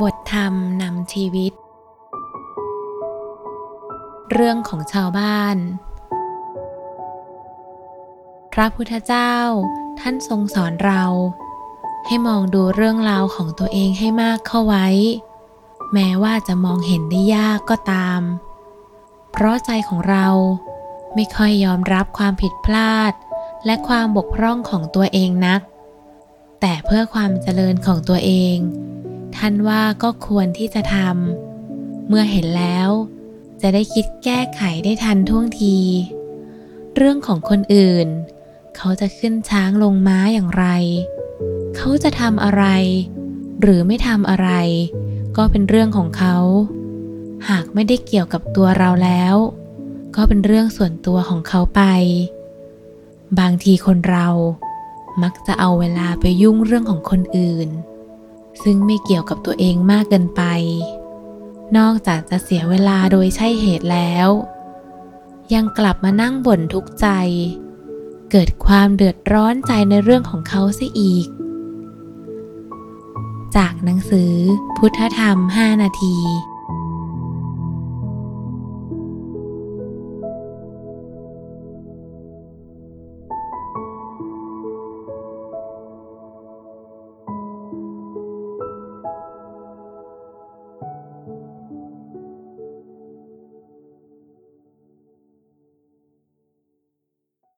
บทธรรมนำชีวิต เรื่องของชาวบ้าน พระพุทธเจ้าท่านทรงสอนเรา ให้มองดูเรื่องราวของตัวเองให้มากเข้าไว้ แม้ว่าจะมองเห็นได้ยากก็ตาม เพราะใจของเราไม่ค่อยยอมรับความผิดพลาด และความบกพร่องของตัวเองนัก แต่เพื่อความเจริญของตัวเอง ท่านว่าก็ควรที่จะทำเมื่อเห็นแล้ว จะได้คิดแก้ไขได้ทันท่วงที เรื่องของคนอื่น เขาจะขึ้นช้างลงม้าอย่างไร เขาจะทำอะไร หรือไม่ทำอะไร ก็เป็นเรื่องของเขา หากไม่ได้เกี่ยวกับตัวเราแล้ว ก็เป็นเรื่องส่วนตัวของเขาไป บางทีคนเรา มักจะเอาเวลาไปยุ่งเรื่องของคนอื่น ซึ่งไม่เกี่ยวกับตัวเองมากเกินไป นอกจากจะเสียเวลาโดยใช่เหตุแล้ว ยังกลับมานั่งบ่นทุกข์ใจ เกิดความเดือดร้อนใจในเรื่องของเขาเสียอีก จากหนังสือ พุทธธรรม 5 นาที